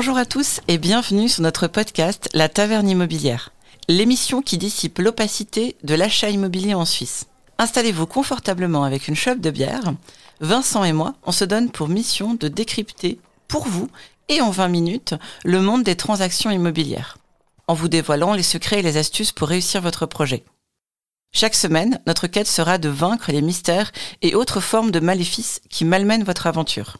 Bonjour à tous et bienvenue sur notre podcast La Taverne Immobilière, l'émission qui dissipe l'opacité de l'achat immobilier en Suisse. Installez-vous confortablement avec une chope de bière. Vincent et moi, on se donne pour mission de décrypter pour vous et en 20 minutes le monde des transactions immobilières, en vous dévoilant les secrets et les astuces pour réussir votre projet. Chaque semaine, notre quête sera de vaincre les mystères et autres formes de maléfices qui malmènent votre aventure.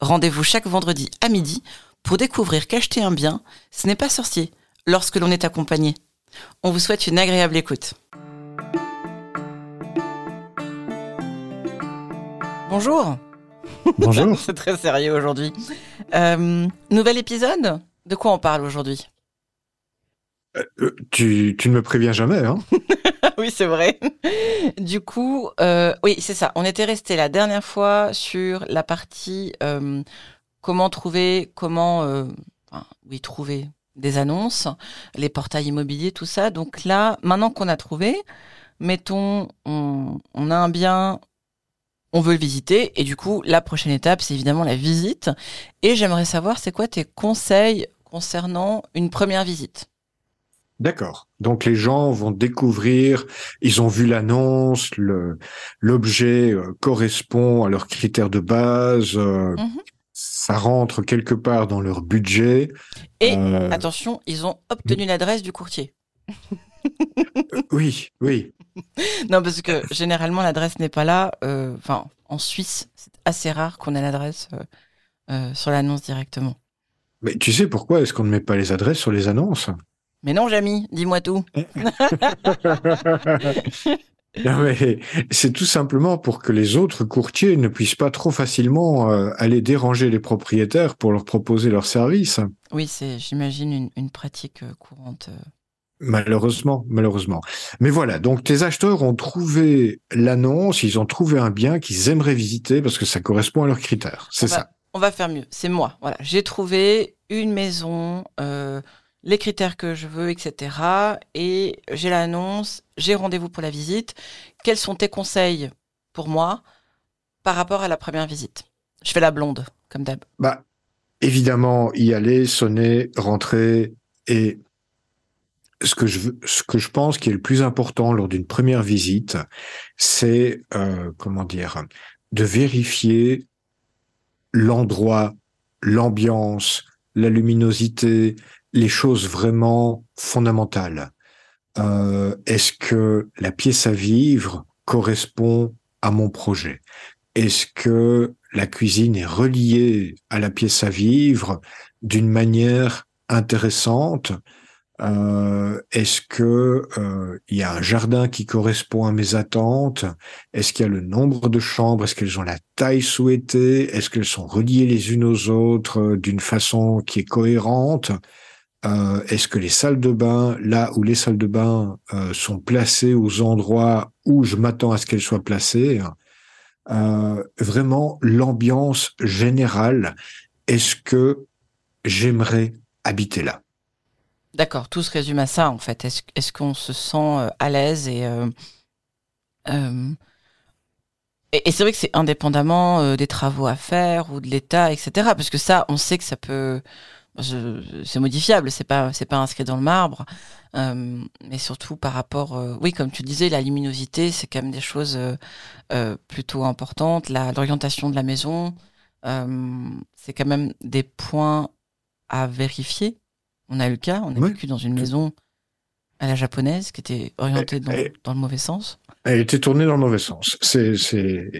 Rendez-vous chaque vendredi à midi pour découvrir qu'acheter un bien, ce n'est pas sorcier lorsque l'on est accompagné. On vous souhaite une agréable écoute. Bonjour. Bonjour. C'est très sérieux aujourd'hui. Euh, nouvel épisode? De quoi on parle aujourd'hui? Euh, tu, tu ne me préviens jamais, hein Oui, c'est vrai. Du coup, euh, oui, c'est ça. On était resté la dernière fois sur la partie euh, comment trouver, comment, euh, enfin, oui, trouver des annonces, les portails immobiliers, tout ça. Donc là, maintenant qu'on a trouvé, mettons, on, on a un bien, on veut le visiter, et du coup, la prochaine étape, c'est évidemment la visite. Et j'aimerais savoir, c'est quoi tes conseils concernant une première visite? D'accord. Donc les gens vont découvrir, ils ont vu l'annonce, l'objet euh, correspond à leurs critères de base, euh, Mhm. Ça rentre quelque part dans leur budget. Et Euh, attention, ils ont obtenu l'adresse du courtier. oui, oui. Non, parce que généralement, l'adresse n'est pas là. euh, en Suisse, c'est assez rare qu'on ait l'adresse euh, euh, sur l'annonce directement. Mais tu sais pourquoi est-ce qu'on ne met pas les adresses sur les annonces? Mais non, Jamy, dis-moi tout. Non, mais c'est tout simplement pour que les autres courtiers ne puissent pas trop facilement euh, aller déranger les propriétaires pour leur proposer leurs services. Oui, c'est, j'imagine, une, une pratique euh, courante. euh. Malheureusement, malheureusement. Mais voilà, donc tes acheteurs ont trouvé l'annonce, ils ont trouvé un bien qu'ils aimeraient visiter parce que ça correspond à leurs critères. C'est On va- ça. On va faire mieux. C'est moi. Voilà, j'ai trouvé une maison, euh, les critères que je veux, etc. Et j'ai l'annonce, j'ai rendez-vous pour la visite. Quels sont tes conseils pour moi par rapport à la première visite? Je fais la blonde, comme d'hab. Bah, évidemment, y aller, sonner, rentrer et ce que je ce que je pense qui est le plus important lors d'une première visite, c'est euh, comment dire, de vérifier l'endroit, l'ambiance, la luminosité, les choses vraiment fondamentales. Euh, Est-ce que la pièce à vivre correspond à mon projet? Est-ce que la cuisine est reliée à la pièce à vivre d'une manière intéressante? Euh, Est-ce que euh, y a un jardin qui correspond à mes attentes? Est-ce qu'il y a le nombre de chambres? Est-ce qu'elles ont la taille souhaitée? Est-ce qu'elles sont reliées les unes aux autres d'une façon qui est cohérente? Euh, Est-ce que les salles de bain, là où les salles de bain euh, sont placées aux endroits où je m'attends à ce qu'elles soient placées euh, Vraiment l'ambiance générale. Est-ce que j'aimerais habiter là? D'accord, tout se résume à ça en fait. Est-ce est-ce qu'on se sent à l'aise et et, c'est vrai que c'est indépendamment des travaux à faire ou de l'État, etc. Parce que ça, on sait que ça peut, c'est modifiable, c'est pas c'est pas inscrit dans le marbre. Euh, mais surtout par rapport, euh, oui, comme tu disais, la luminosité, c'est quand même des choses euh, plutôt importantes. La l'orientation de la maison, c'est quand même des points à vérifier. On a eu le cas, on a Oui. vécu dans une maison à la japonaise qui était orientée dans, Et- dans le mauvais sens. Elle était tournée dans le mauvais sens. C'est, c'est,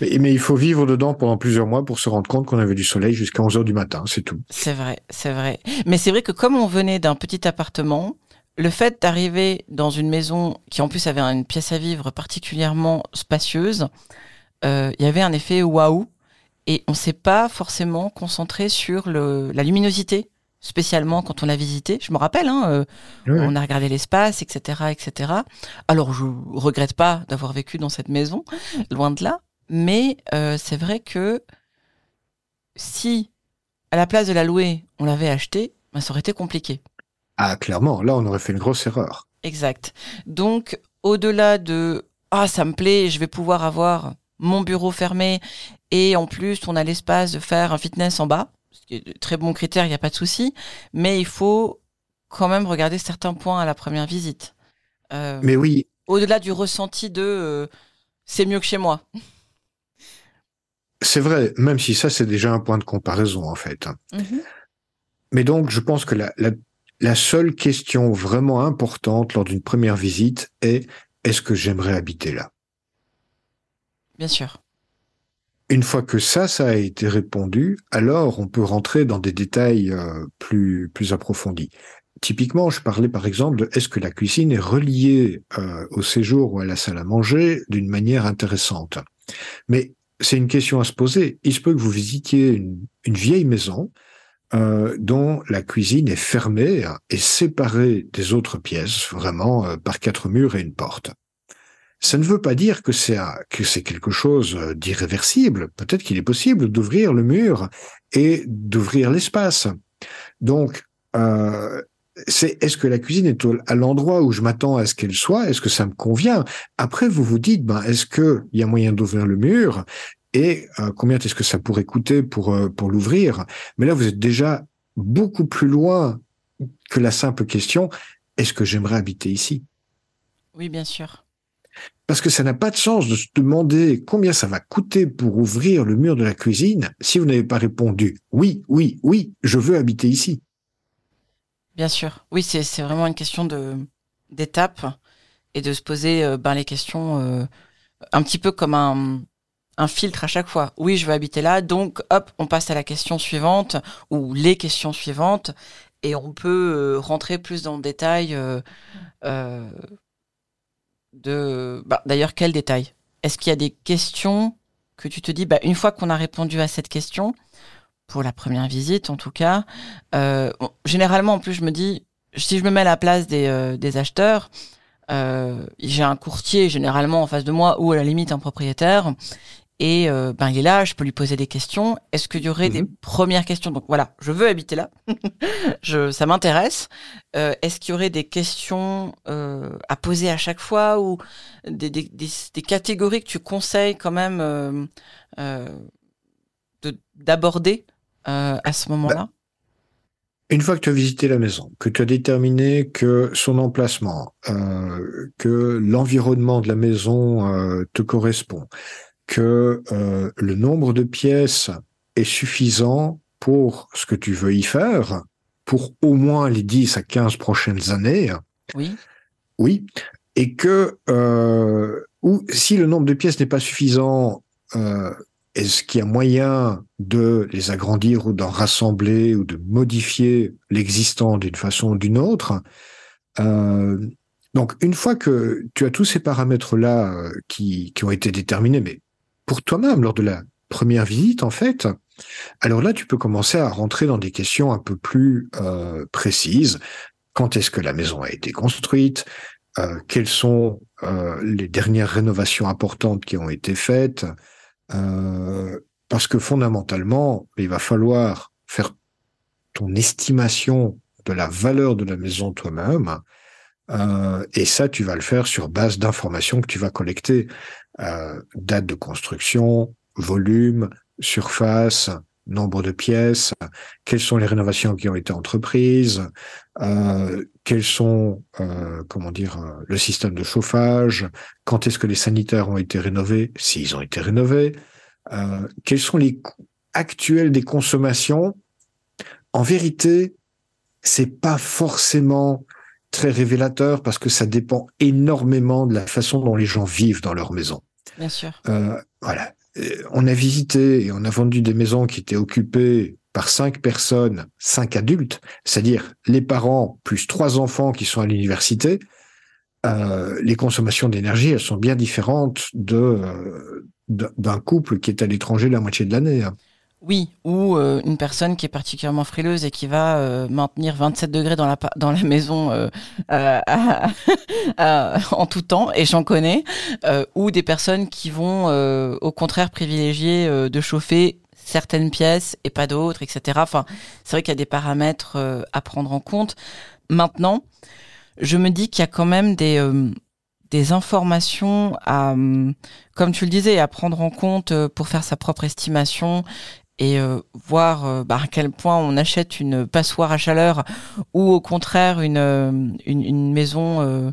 mais mais il faut vivre dedans pendant plusieurs mois pour se rendre compte qu'on avait du soleil jusqu'à 11 heures du matin, c'est tout. C'est vrai, c'est vrai. Mais c'est vrai que comme on venait d'un petit appartement, le fait d'arriver dans une maison qui en plus avait une pièce à vivre particulièrement spacieuse, euh, il y avait un effet waouh et on s'est pas forcément concentré sur le, la luminosité, spécialement quand on l'a visité. Je me rappelle, hein, euh, on a regardé l'espace, etc., etc. Alors je regrette pas d'avoir vécu dans cette maison, loin de là, mais euh, c'est vrai que si à la place de la louer, on l'avait achetée, ben, ça aurait été compliqué. Ah, clairement, là, on aurait fait une grosse erreur. Exact. Donc, au-delà de ah, ça me plaît, je vais pouvoir avoir mon bureau fermé et en plus, on a l'espace de faire un fitness en bas, très bon critère, il n'y a pas de souci, mais il faut quand même regarder certains points à la première visite. Euh, mais oui. Au-delà du ressenti de euh, c'est mieux que chez moi. C'est vrai, même si ça c'est déjà un point de comparaison en fait. Mhm. Mais donc je pense que la, la seule question vraiment importante lors d'une première visite est est-ce que j'aimerais habiter là? Bien sûr. Une fois que ça, ça a été répondu, alors on peut rentrer dans des détails euh, plus, plus approfondis. Typiquement, je parlais par exemple de est-ce que la cuisine est reliée euh, au séjour ou à la salle à manger d'une manière intéressante. Mais c'est une question à se poser. Il se peut que vous visitiez une, vieille maison euh, dont la cuisine est fermée et séparée des autres pièces, vraiment par quatre murs et une porte. Ça ne veut pas dire que c'est que c'est quelque chose d'irréversible. Peut-être qu'il est possible d'ouvrir le mur et d'ouvrir l'espace. Donc, euh, c'est est-ce que la cuisine est à l'endroit où je m'attends à ce qu'elle soit? Est-ce que ça me convient? Après, vous vous dites, ben, est-ce que il y a moyen d'ouvrir le mur? Et euh, combien est-ce que ça pourrait coûter euh, pour l'ouvrir? Mais là, vous êtes déjà beaucoup plus loin que la simple question est-ce que j'aimerais habiter ici? Oui, bien sûr. Parce que ça n'a pas de sens de se demander combien ça va coûter pour ouvrir le mur de la cuisine si vous n'avez pas répondu oui, oui, oui, je veux habiter ici. Bien sûr. Oui, c'est vraiment une question de d'étape et de se poser euh, ben, les questions euh, un petit peu comme un, un filtre à chaque fois. Oui, je veux habiter là, donc hop, on passe à la question suivante ou les questions suivantes et on peut euh, rentrer plus dans le détail Bah, D'ailleurs, quel détail? Est-ce qu'il y a des questions que tu te dis, bah, une fois qu'on a répondu à cette question, pour la première visite en tout cas, euh, généralement en plus je me dis, si je me mets à la place des, euh, acheteurs, euh, j'ai un courtier généralement en face de moi ou à la limite un propriétaire et euh, ben il est là, je peux lui poser des questions. Est-ce qu'il y aurait des mhm. premières questions? Donc voilà, je veux habiter là, je, ça m'intéresse. Euh, Est-ce qu'il y aurait des questions euh, à poser à chaque fois ou des, des, des, des, catégories que tu conseilles quand même euh, euh d'aborder euh, à ce moment-là? Bah, Une fois que tu as visité la maison, que tu as déterminé que son emplacement, que l'environnement de la maison te correspond, que euh, le nombre de pièces est suffisant pour ce que tu veux y faire, pour au moins les 10 à 15 prochaines années. Oui. Oui. Et que, euh, ou si le nombre de pièces n'est pas suffisant, euh, est-ce qu'il y a moyen de les agrandir ou d'en rassembler ou de modifier l'existant d'une façon ou d'une autre? Euh, Donc, une fois que tu as tous ces paramètres-là qui, qui ont été déterminés, mais pour toi-même lors de la première visite, en fait, alors là, tu peux commencer à rentrer dans des questions un peu plus euh, précises. Quand est-ce que la maison a été construite? Euh, Quelles sont euh, les dernières rénovations importantes qui ont été faites? Parce que fondamentalement, il va falloir faire ton estimation de la valeur de la maison toi-même. Euh, et ça, tu vas le faire sur base d'informations que tu vas collecter euh, date de construction, volume, surface, nombre de pièces, quelles sont les rénovations qui ont été entreprises, euh, quels sont, euh, comment dire, euh, le système de chauffage, quand est-ce que les sanitaires ont été rénovés, s'ils ont été rénovés, euh, quels sont les coûts actuels des consommations. En vérité, c'est pas forcément très révélateur parce que ça dépend énormément de la façon dont les gens vivent dans leur maison. Bien sûr. Euh, voilà. Euh, on a visité et on a vendu des maisons qui étaient occupées par cinq personnes, cinq adultes, c'est-à-dire les parents plus trois enfants qui sont à l'université. Euh, les consommations d'énergie, elles sont bien différentes de d'un couple qui est à l'étranger la moitié de l'année. Oui, ou euh, une personne qui est particulièrement frileuse et qui va euh, maintenir 27 degrés dans la, dans la maison euh, en tout temps, et j'en connais, ou des personnes qui vont au contraire privilégier de chauffer certaines pièces et pas d'autres, etc. Enfin, c'est vrai qu'il y a des paramètres à prendre en compte. Maintenant, je me dis qu'il y a quand même des des informations à, comme tu le disais, à prendre en compte pour faire sa propre estimation et voir bah, à quel point on achète une passoire à chaleur ou au contraire une, une, une maison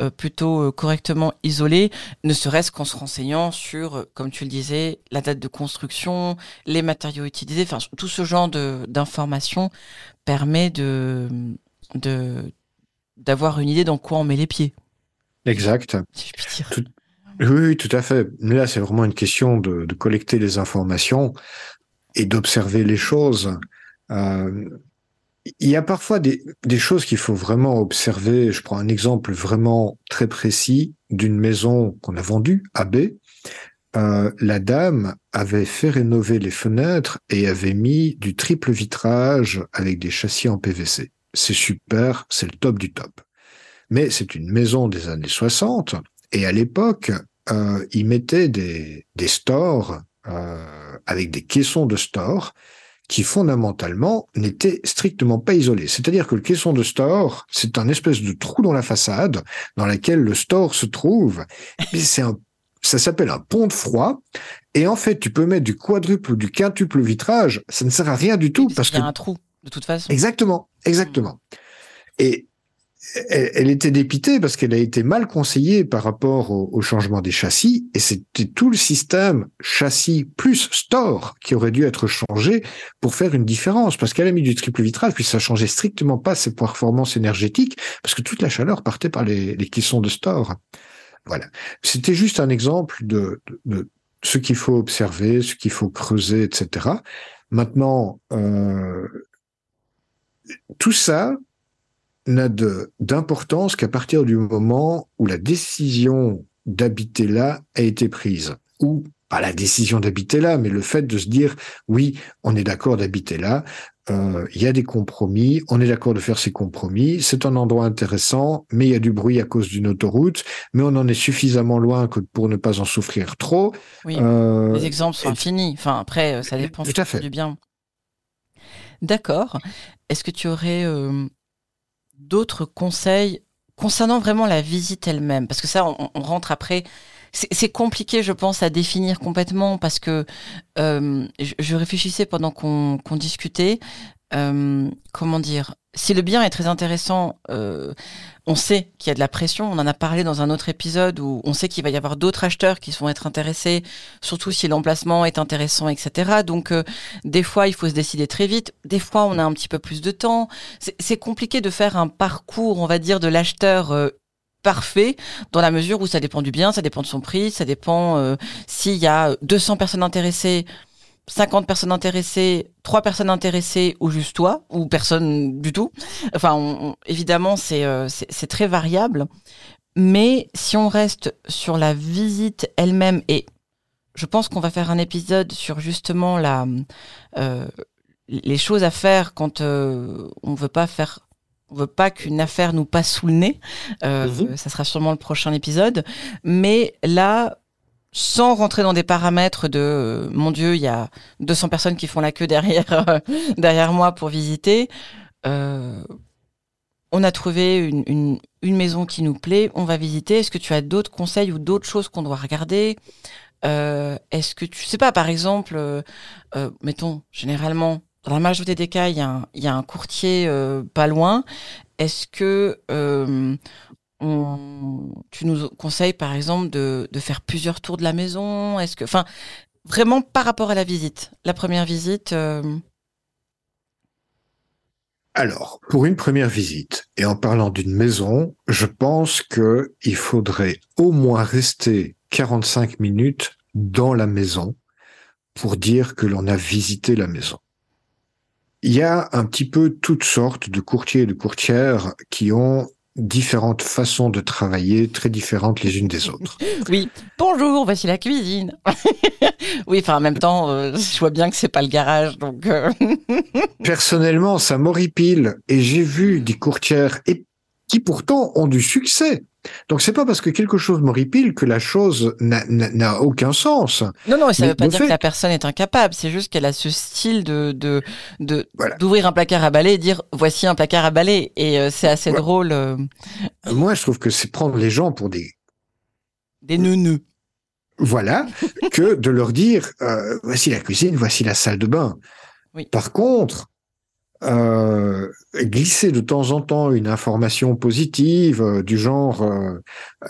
euh, plutôt euh, correctement isolé, ne serait-ce qu'en se renseignant sur, euh, comme tu le disais, la date de construction, les matériaux utilisés, enfin tout ce genre d'informations permet de d'avoir une idée dans quoi on met les pieds. Exact. oui, tout à fait. Là, c'est vraiment une question de, collecter les informations et d'observer les choses. Il y a parfois des, choses qu'il faut vraiment observer. Je prends un exemple vraiment très précis d'une maison qu'on a vendue à B. Euh, la dame avait fait rénover les fenêtres et avait mis du triple vitrage avec des châssis en PVC. C'est super, c'est le top du top. Mais c'est une maison des années 60 et à l'époque, euh, ils mettaient des stores euh, avec des caissons de stores qui fondamentalement n'était strictement pas isolé. C'est-à-dire que le caisson de store, c'est un espèce de trou dans la façade dans laquelle le store se trouve. c'est un, ça s'appelle un pont de froid. Et en fait, tu peux mettre du quadruple ou du quintuple vitrage, ça ne sert à rien du tout parce, qu'il y a un trou de toute façon. Exactement, exactement. Et elle, était dépitée parce qu'elle a été mal conseillée par rapport au, changement des châssis et c'était tout le système châssis plus store qui aurait dû être changé pour faire une différence parce qu'elle a mis du triple vitrage puis ça changeait strictement pas ses performances énergétiques parce que toute la chaleur partait par les, les caissons de store. Voilà. C'était juste un exemple de, de, ce qu'il faut observer, ce qu'il faut creuser, etc. Maintenant, euh, tout ça, n'a d'importance qu'à partir du moment où la décision d'habiter là a été prise. Ou pas la décision d'habiter là, mais le fait de se dire oui, on est d'accord d'habiter là, euh, il y a des compromis, on est d'accord de faire ces compromis, c'est un endroit intéressant, mais il y a du bruit à cause d'une autoroute, mais on en est suffisamment loin que pour ne pas en souffrir trop. Oui, euh, les exemples sont infinis. Enfin, après, ça dépend tout à fait. du bien. D'accord. Est-ce que tu aurais euh, d'autres conseils concernant vraiment la visite elle-même? Parce que ça, on, rentre après. C'est compliqué, je pense, à définir complètement parce que euh, je, réfléchissais pendant qu'on discutait. Euh, comment dire? Si le bien est très intéressant, euh, on sait qu'il y a de la pression. On en a parlé dans un autre épisode où on sait qu'il va y avoir d'autres acheteurs qui vont être intéressés, surtout si l'emplacement est intéressant, etc. Donc, euh, des fois, il faut se décider très vite. Des fois, on a un petit peu plus de temps. C'est compliqué de faire un parcours, on va dire, de l'acheteur parfait dans la mesure où ça dépend du bien, ça dépend de son prix, ça dépend s'il y a 200 personnes intéressées 50 personnes intéressées, 3 personnes intéressées ou juste toi ou personne du tout. Enfin, évidemment, euh, c'est très variable. Mais si on reste sur la visite elle-même, et je pense qu'on va faire un épisode sur justement la, euh, les choses à faire quand euh, on veut pas faire on veut pas qu'une affaire nous passe sous le nez. Mhm. Ça sera sûrement le prochain épisode. Mais là, sans rentrer dans des paramètres de euh, mon Dieu, il y a 200 personnes qui font la queue derrière euh, derrière moi pour visiter. Euh, on a trouvé une, une, une, maison qui nous plaît, on va visiter. Est-ce que tu as d'autres conseils ou d'autres choses qu'on doit regarder? Est-ce que tu sais pas, par exemple, mettons généralement dans la majorité des cas, il y a un, il y a un courtier pas loin. Est-ce que tu nous conseilles par exemple de, faire plusieurs tours de la maison? Est-ce que, enfin, vraiment par rapport à la visite, la première visite. Euh, Alors, pour une première visite, et en parlant d'une maison, je pense que il faudrait au moins rester 45 minutes dans la maison pour dire que l'on a visité la maison. Il y a un petit peu toutes sortes de courtiers et de courtières qui ont différentes façons de travailler, très différentes les unes des autres. Oui, bonjour, voici la cuisine. oui, enfin en même temps, euh, je vois bien que c'est pas le garage, donc. Euh. Personnellement, ça m'horripile et j'ai vu des courtières et qui pourtant ont du succès donc c'est pas parce que quelque chose m'horripile que la chose n'a aucun sens. Non non, ça ne veut pas dire que la personne est incapable. C'est juste qu'elle a ce style de de d'ouvrir un placard à balai et dire voici un placard à balai et euh, c'est assez drôle. Euh. Moi je trouve que c'est prendre les gens pour des des neuneux. voilà, que de leur dire euh, voici la cuisine, voici la salle de bain. Oui. Par contre, euh, glisser de temps en temps une information positive euh, du genre euh,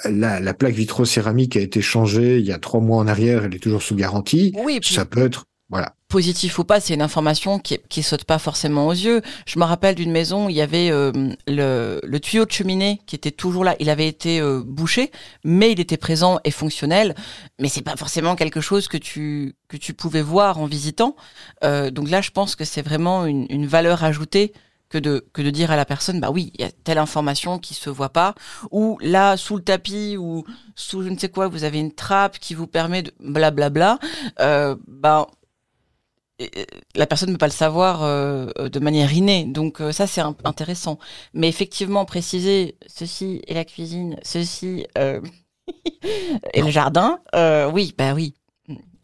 la, la, plaque vitrocéramique a été changée il y a trois mois en arrière, elle est toujours sous garantie. Oui, puis... ça peut être voilà. Positif ou pas, c'est une information qui, qui saute pas forcément aux yeux. Je me rappelle d'une maison où il y avait euh, le, le, tuyau de cheminée qui était toujours là. Il avait été euh, bouché, mais il était présent et fonctionnel. Mais c'est pas forcément quelque chose que tu que tu pouvais voir en visitant. Euh, donc là, je pense que c'est vraiment une, une valeur ajoutée que de que de dire à la personne bah oui il y a telle information qui se voit pas ou là sous le tapis ou sous je ne sais quoi vous avez une trappe qui vous permet de blablabla euh, ben la personne ne peut pas le savoir euh, de manière innée. Donc euh, ça, c'est intéressant. Mais effectivement, préciser ceci est la cuisine, ceci euh, est le jardin, euh, oui, bah oui.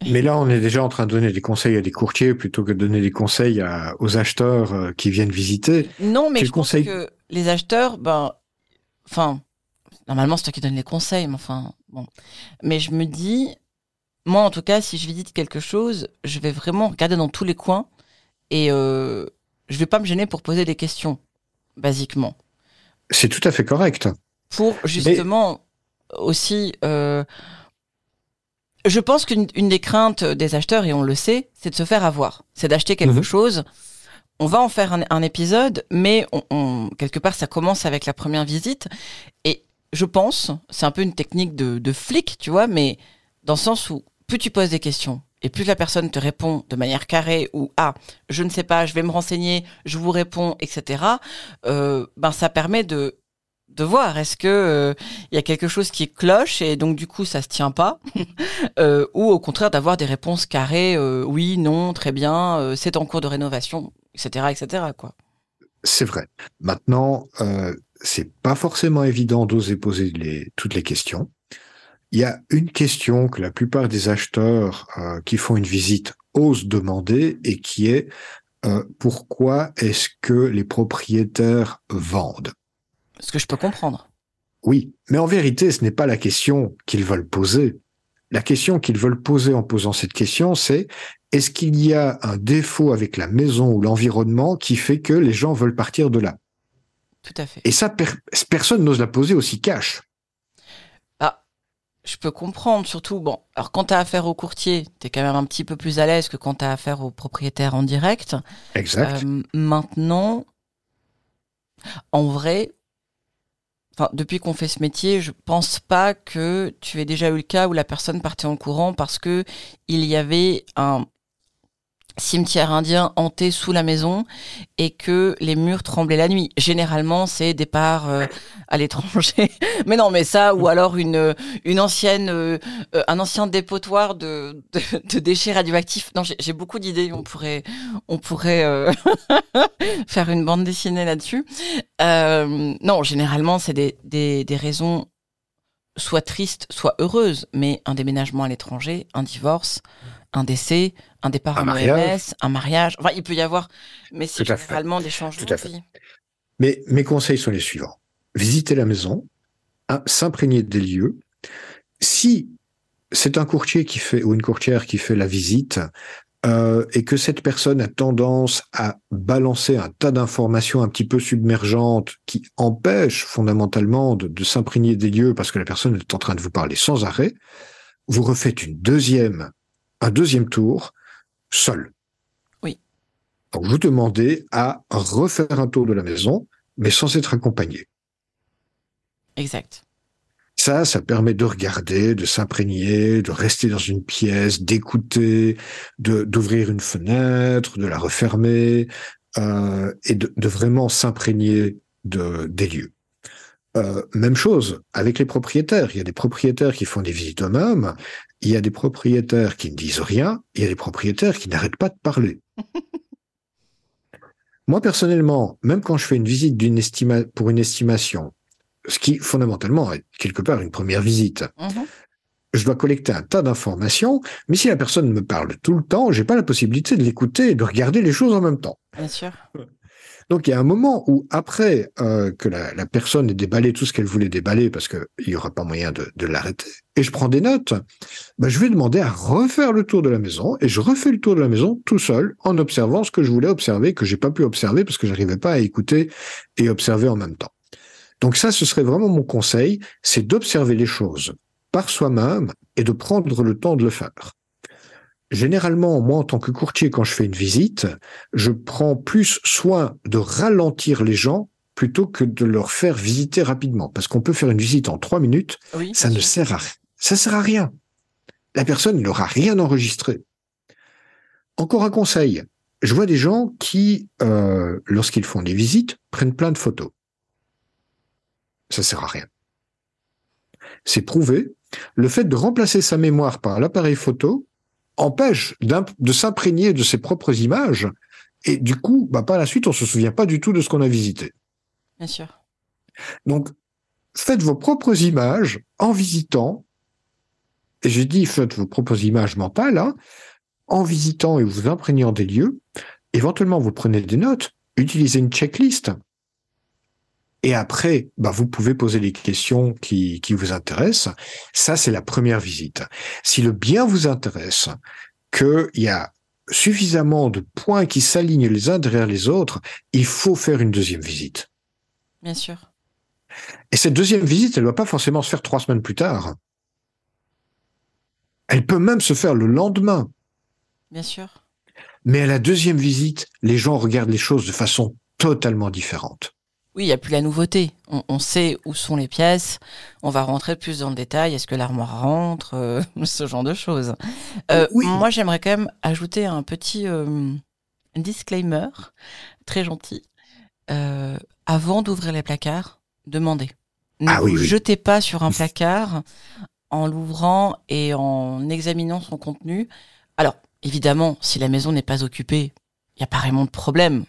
Mais là, on est déjà en train de donner des conseils à des courtiers plutôt que de donner des conseils à, aux acheteurs euh, qui viennent visiter. Non, mais Quel je conseil pense que les acheteurs, ben, enfin, normalement, c'est toi qui donnes les conseils, mais enfin, bon. Mais je me dis, moi, en tout cas, si je visite quelque chose, je vais vraiment regarder dans tous les coins et euh, je vais pas me gêner pour poser des questions, basiquement. C'est tout à fait correct. Pour justement aussi, euh, je pense qu'une une des craintes des acheteurs, et on le sait, c'est de se faire avoir. C'est d'acheter quelque Mhm. chose. On va en faire un, un épisode, mais on, on- quelque part, ça commence avec la première visite. Et je pense, c'est un peu une technique de, de flic, tu vois, mais dans le sens où plus tu poses des questions et plus la personne te répond de manière carrée ou ah je ne sais pas, je vais me renseigner, je vous réponds, etc. Euh, ben ça permet de voir est-ce que euh, il y a quelque chose qui cloche et donc du coup ça se tient pas Euh, ou au contraire d'avoir des réponses carrées oui non très bien c'est en cours de rénovation etc etc quoi C'est vrai. Maintenant, c'est pas forcément évident d'oser poser toutes les questions. Il y a une question que la plupart des acheteurs euh, qui font une visite osent demander et qui est euh, pourquoi est-ce que les propriétaires vendent? Ce que je peux comprendre Oui, mais en vérité, ce n'est pas la question qu'ils veulent poser. La question qu'ils veulent poser en posant cette question, c'est est-ce qu'il y a un défaut avec la maison ou l'environnement qui fait que les gens veulent partir de là? Tout à fait Et ça, per- personne n'ose la poser aussi cash. Je peux comprendre surtout bon alors quand tu as affaire au courtier tu es quand même un petit peu plus à l'aise que quand tu as affaire au propriétaire en direct Exact. Euh, maintenant, en vrai, enfin, depuis qu'on fait ce métier, je pense pas que tu aies déjà eu le cas où la personne partait en courant parce que il y avait un cimetière indien hanté sous la maison et que les murs tremblaient la nuit. Généralement, c'est départ euh, à l'étranger. mais non, mais ça ou alors une une ancienne euh, euh, un ancien dépotoir de de, déchets radioactifs. Non, j'ai beaucoup d'idées. On pourrait on pourrait euh, faire une bande dessinée là-dessus. Euh, non, généralement, c'est des, des, des raisons soit tristes, soit heureuses, mais un déménagement à l'étranger, un divorce, un décès, un départ Un en mariage. Un mariage. Enfin, il peut y avoir, mais c'est généralement des changements Tout à fait. Mais mes conseils sont les suivants. Visiter la maison, hein, s'imprégner des lieux. Si c'est un courtier qui fait ou une courtière qui fait la visite euh, et que cette personne a tendance à balancer un tas d'informations un petit peu submergentes qui empêchent fondamentalement de, de s'imprégner des lieux parce que la personne est en train de vous parler sans arrêt, vous refaites une deuxième, un deuxième tour seul. Oui. Donc vous demandez à refaire un tour de la maison, mais sans être accompagné. Exact. Ça, ça permet de regarder, de s'imprégner, de rester dans une pièce, d'écouter, d'ouvrir une fenêtre, de la refermer euh, et de, de vraiment s'imprégner de des lieux. Euh, même chose avec les propriétaires. Il y a des propriétaires qui font des visites eux-mêmes. Il y a des propriétaires qui ne disent rien. Il y a des propriétaires qui n'arrêtent pas de parler. Moi, personnellement, même quand je fais une visite d'une estima pour une estimation, ce qui fondamentalement est quelque part une première visite, Mhm. je dois collecter un tas d'informations, mais si la personne me parle tout le temps, j'ai pas la possibilité de l'écouter et de regarder les choses en même temps. Bien sûr. Donc il y a un moment où après euh, que la, la, personne ait déballé tout ce qu'elle voulait déballer, parce qu'il n'y aura pas moyen de, de l'arrêter, et je prends des notes, ben, je vais demander à refaire le tour de la maison, et je refais le tour de la maison tout seul, en observant ce que je voulais observer, que j'ai pas pu observer parce que j'arrivais pas à écouter et observer en même temps. Donc ça, ce serait vraiment mon conseil, c'est d'observer les choses par soi-même et de prendre le temps de le faire. Généralement, moi, en tant que courtier, quand je fais une visite, je prends plus soin de ralentir les gens plutôt que de leur faire visiter rapidement. Parce qu'on peut faire une visite en trois minutes, ça ne sert à rien. Ça sert à rien. La personne n'aura rien enregistré. Encore un conseil. Je vois des gens qui, euh, lorsqu'ils font des visites, prennent plein de photos. Ça sert à rien. C'est prouvé. Le fait de remplacer sa mémoire par l'appareil photo, empêche de s'imprégner de ses propres images. Et du coup, bah, par la suite, on se souvient pas du tout de ce qu'on a visité. Bien sûr. Donc, faites vos propres images en visitant. Et j'ai dit, faites vos propres images mentales, hein, en visitant et vous imprégnant des lieux. Éventuellement, vous prenez des notes, utilisez une checklist. Et après, bah, vous pouvez poser les questions qui, qui vous intéressent. Ça, c'est la première visite. Si le bien vous intéresse, qu'il y a suffisamment de points qui s'alignent les uns derrière les autres, il faut faire une deuxième visite. Bien sûr. Et cette deuxième visite, elle ne doit pas forcément se faire trois semaines plus tard. Elle peut même se faire le lendemain. Bien sûr. Mais à la deuxième visite, les gens regardent les choses de façon totalement différente. Oui, il n'y a plus la nouveauté. On, sait où sont les pièces. On va rentrer plus dans le détail. Est-ce que l'armoire rentre euh, Ce genre de choses. Euh, moi, j'aimerais quand même ajouter un petit euh, disclaimer très gentil. avant d'ouvrir les placards, demandez. Ne ah vous jetez pas sur un placard en l'ouvrant et en examinant son contenu. Alors, évidemment, si la maison n'est pas occupée, il n'y a pas vraiment de problème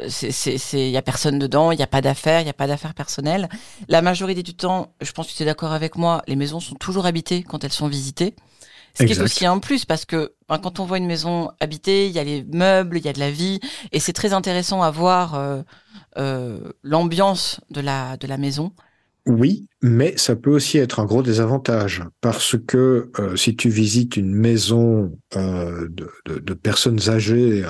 il y a personne dedans, il n'y a pas d'affaires, il n'y a pas d'affaires personnelles. La majorité du temps, je pense que tu es d'accord avec moi, les maisons sont toujours habitées quand elles sont visitées. Ce qui est aussi un plus parce que ben, quand on voit une maison habitée, il y a les meubles, il y a de la vie et c'est très intéressant à voir euh, euh, l'ambiance de la, de la maison. Oui, mais ça peut aussi être un gros désavantage parce que euh, si tu visites une maison de, de, personnes âgées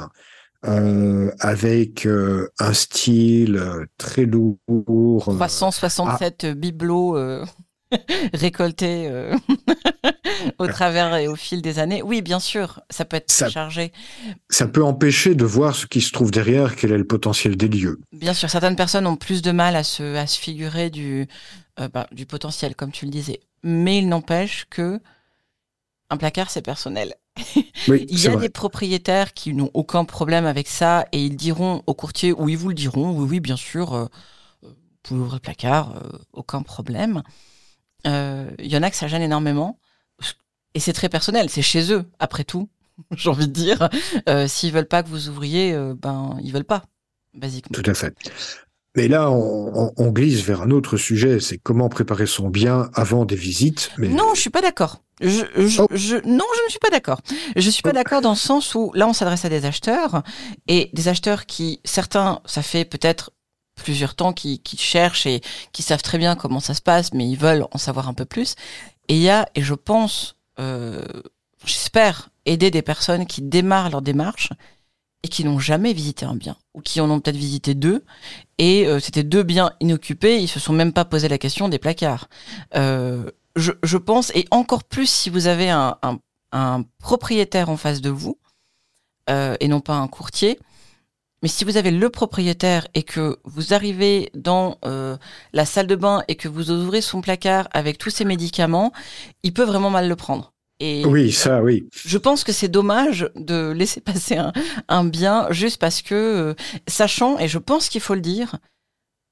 euh, avec euh, un style euh, très lourd. 367 ah. bibelots récoltés au travers et au fil des années. Oui, bien sûr, ça peut être ça, chargé. Ça peut empêcher de voir ce qui se trouve derrière, quel est le potentiel des lieux. Bien sûr, certaines personnes ont plus de mal à se, à se figurer du, bah, du potentiel, comme tu le disais. Mais il n'empêche que un placard, c'est personnel. il y a des propriétaires qui n'ont aucun problème avec ça et ils diront au courtier, ou ils vous le diront, oui, oui, bien sûr, euh, vous pouvez ouvrir le placard, euh, aucun problème. Euh, il y en a que ça gêne énormément et c'est très personnel, c'est chez eux, après tout, j'ai envie de dire. S'ils veulent pas que vous ouvriez, ben, ils veulent pas, basiquement. Tout à fait. Mais là, on, on, glisse vers un autre sujet, c'est comment préparer son bien avant des visites. Mais... Non, je suis pas d'accord. Je, je, oh. je, non, je ne suis pas d'accord. Je suis pas oh. d'accord dans le sens où là, on s'adresse à des acheteurs et des acheteurs qui, certains, ça fait peut-être plusieurs temps qui, qui cherchent et qui savent très bien comment ça se passe, mais ils veulent en savoir un peu plus. Et il y a, et je pense, euh, j'espère aider des personnes qui démarrent leur démarche et qui n'ont jamais visité un bien, ou qui en ont peut-être visité deux, et euh, c'était deux biens inoccupés, ils se sont même pas posé la question des placards. Euh, je, je, pense, et encore plus si vous avez un, un, un propriétaire en face de vous, euh, et non pas un courtier, mais si vous avez le propriétaire et que vous arrivez dans euh, la salle de bain et que vous ouvrez son placard avec tous ses médicaments, il peut vraiment mal le prendre oui, ça, oui. Je pense que c'est dommage de laisser passer un, bien juste parce que, euh, sachant, et je pense qu'il faut le dire,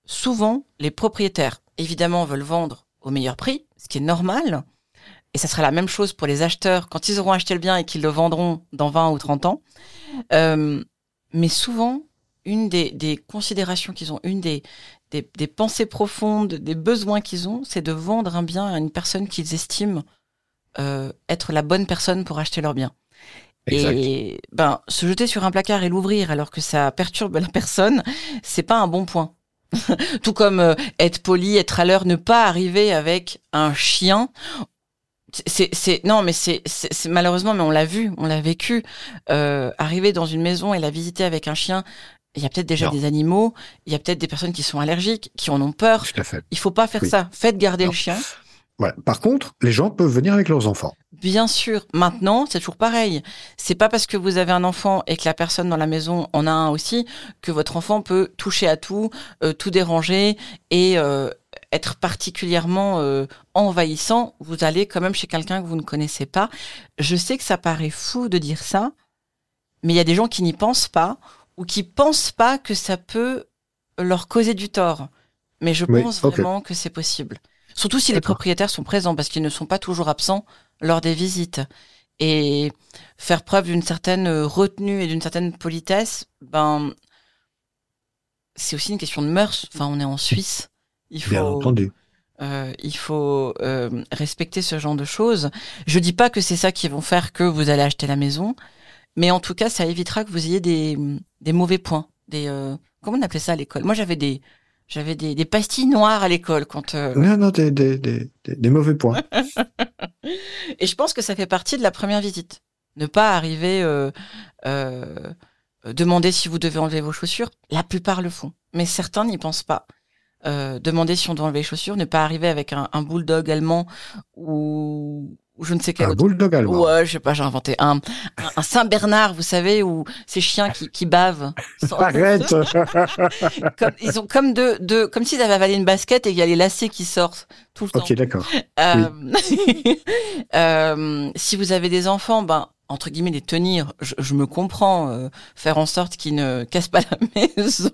souvent, les propriétaires, évidemment, veulent vendre au meilleur prix, ce qui est normal. Et ça sera la même chose pour les acheteurs quand ils auront acheté le bien et qu'ils le vendront dans 20 ou 30 ans. Euh, mais souvent, une des, des considérations qu'ils ont, une des, des, des pensées profondes, des besoins qu'ils ont, c'est de vendre un bien à une personne qu'ils estiment euh, être la bonne personne pour acheter leur bien. Et ben, se jeter sur un placard et l'ouvrir alors que ça perturbe la personne, c'est pas un bon point. Tout comme euh, être poli, être à l'heure, ne pas arriver avec un chien. C'est, non, mais c'est, malheureusement, mais on l'a vu, on l'a vécu. Euh, arriver dans une maison et la visiter avec un chien, il y a peut-être déjà des animaux, il y a peut-être des personnes qui sont allergiques, qui en ont peur. Tout à fait. Il faut pas faire ça. Faites garder le chien. Par contre, les gens peuvent venir avec leurs enfants. Bien sûr. Maintenant, c'est toujours pareil. C'est pas parce que vous avez un enfant et que la personne dans la maison en a un aussi que votre enfant peut toucher à tout, euh, tout déranger et euh, être particulièrement euh, envahissant. Vous allez quand même chez quelqu'un que vous ne connaissez pas. Je sais que ça paraît fou de dire ça, mais il y a des gens qui n'y pensent pas ou qui pensent pas que ça peut leur causer du tort. Mais je pense vraiment que c'est possible. Surtout si les propriétaires sont présents, parce qu'ils ne sont pas toujours absents lors des visites. Et faire preuve d'une certaine retenue et d'une certaine politesse, ben, c'est aussi une question de mœurs. Enfin, on est en Suisse. Il faut, Bien entendu. Euh, il faut euh, respecter ce genre de choses. Je dis pas que c'est ça qui vont faire que vous allez acheter la maison, mais en tout cas, ça évitera que vous ayez des, des mauvais points. Des, euh, comment on appelait ça à l'école? Moi, j'avais des, j'avais des, des, pastilles noires à l'école quand. Euh... Non, non, des, des, des, des mauvais points. Et je pense que ça fait partie de la première visite. Ne pas arriver, euh, euh, demander si vous devez enlever vos chaussures. La plupart le font, mais certains n'y pensent pas. Euh, demander si on doit enlever les chaussures, ne pas arriver avec un, un bulldog allemand ou, ou je ne sais quel un bulldog allemand. Ouais, je sais pas, j'ai inventé un, un, Saint Bernard, vous savez, où ces chiens qui, qui bavent. Arrête. comme, ils ont comme deux, deux comme s'ils avaient avalé une basket et il y a les lacets qui sortent tout le temps. Ok, d'accord. Euh, euh, si vous avez des enfants, ben entre guillemets les tenir, je, je me comprends, euh, faire en sorte qu'ils ne cassent pas la maison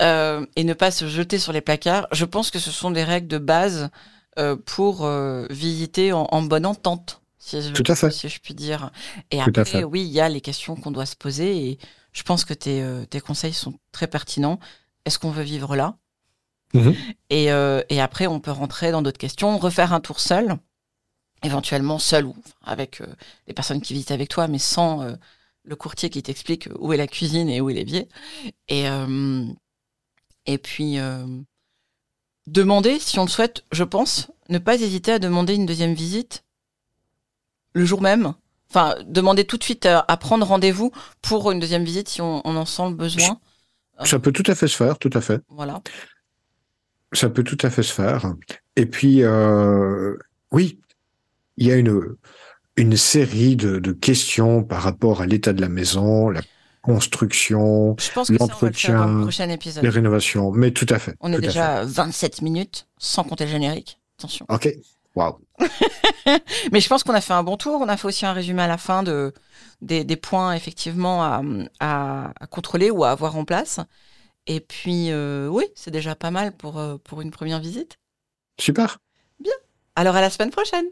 euh, et ne pas se jeter sur les placards. Je pense que ce sont des règles de base euh, pour visiter en, en, bonne entente, si je, Tout à fait. si je puis dire. Et Tout après, oui, il y a les questions qu'on doit se poser et je pense que tes, tes conseils sont très pertinents. Est-ce qu'on veut vivre là? Mmh. et, et après, on peut rentrer dans d'autres questions, refaire un tour seul, éventuellement seul ou avec les personnes qui visitent avec toi, mais sans le courtier qui t'explique où est la cuisine et où est l'évier. Et, et puis demander, si on le souhaite, je pense, ne pas hésiter à demander une deuxième visite le jour même. Enfin, demander tout de suite à, à prendre rendez-vous pour une deuxième visite si on, on en sent le besoin. Ça peut tout à fait se faire, tout à fait. Voilà. Ça peut tout à fait se faire. Et puis, euh, oui, il y a une, une série de, de questions par rapport à l'état de la maison, la construction, l'entretien, les rénovations. Mais tout à fait. On est déjà à 27 minutes, sans compter le générique. Attention. Ok. Waouh. Mais je pense qu'on a fait un bon tour. On a fait aussi un résumé à la fin de des, des points effectivement à, à, à, contrôler ou à avoir en place. Et puis euh, oui, c'est déjà pas mal pour euh, pour une première visite. Super. Bien. Alors à la semaine prochaine.